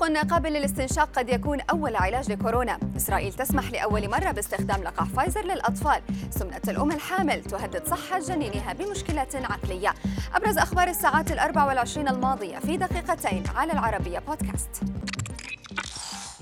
مسحوق قابل للاستنشاق قد يكون أول علاج لكورونا. إسرائيل تسمح لأول مرة باستخدام لقاح فايزر للأطفال. سمنة الأم الحامل تهدد صحة جنينها بمشكلة عقلية. أبرز أخبار الساعات الأربع والعشرين الماضية في دقيقتين على العربية بودكاست.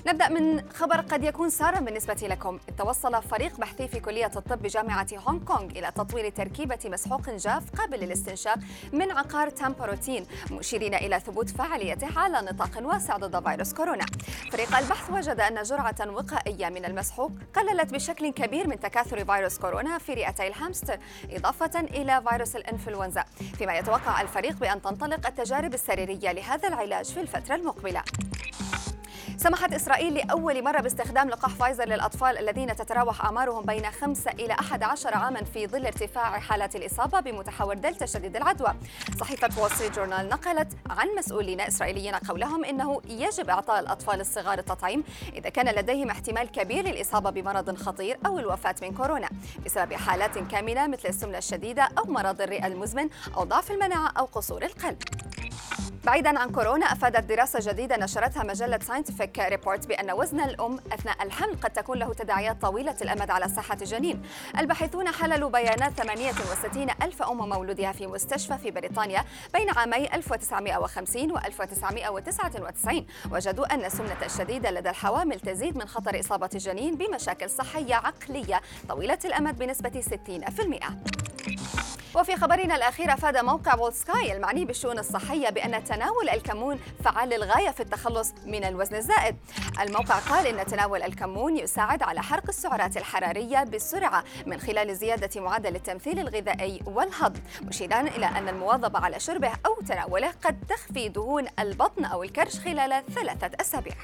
نبدأ من خبر قد يكون سارا بالنسبة لكم. توصل فريق بحثي في كلية الطب بجامعة هونغ كونغ إلى تطوير تركيبة مسحوق جاف قابل للاستنشاق من عقار تامبروتين مشيرين إلى ثبوت فعاليته على نطاق واسع ضد فيروس كورونا. فريق البحث وجد أن جرعة وقائية من المسحوق قللت بشكل كبير من تكاثر فيروس كورونا في رئتي الهامستر إضافة إلى فيروس الإنفلونزا. فيما يتوقع الفريق بأن تنطلق التجارب السريرية لهذا العلاج في الفترة المقبلة. سمحت إسرائيل لأول مرة باستخدام لقاح فايزر للأطفال الذين تتراوح أعمارهم بين 5 إلى 11 عاما في ظل ارتفاع حالات الإصابة بمتحور دلتا شديد العدوى. صحيفة وول جورنال نقلت عن مسؤولين إسرائيليين قولهم إنه يجب إعطاء الأطفال الصغار التطعيم إذا كان لديهم احتمال كبير للإصابة بمرض خطير أو الوفاة من كورونا بسبب حالات كامنة مثل السمنة الشديدة أو مرض الرئة المزمن أو ضعف المناعة أو قصور القلب. بعيدا عن كورونا أفادت دراسة جديدة نشرتها مجلة ساينتفك ريبورت بأن وزن الأم أثناء الحمل قد تكون له تداعيات طويلة الأمد على صحة الجنين. الباحثون حللوا بيانات 68 ألف أم مولودها في مستشفى في بريطانيا بين عامي 1950 و 1999 وجدوا أن السمنة الشديدة لدى الحوامل تزيد من خطر إصابة الجنين بمشاكل صحية عقلية طويلة الأمد بنسبة 60%. وفي خبرنا الأخير أفاد موقع وول سكاي المعني بالشؤون الصحية بأن تناول الكمون فعال للغاية في التخلص من الوزن الزائد. الموقع قال إن تناول الكمون يساعد على حرق السعرات الحرارية بسرعة من خلال زيادة معدل التمثيل الغذائي والهضم مشيرا إلى أن المواظبة على شربه أو تناوله قد تخفي دهون البطن أو الكرش خلال ثلاثة أسابيع.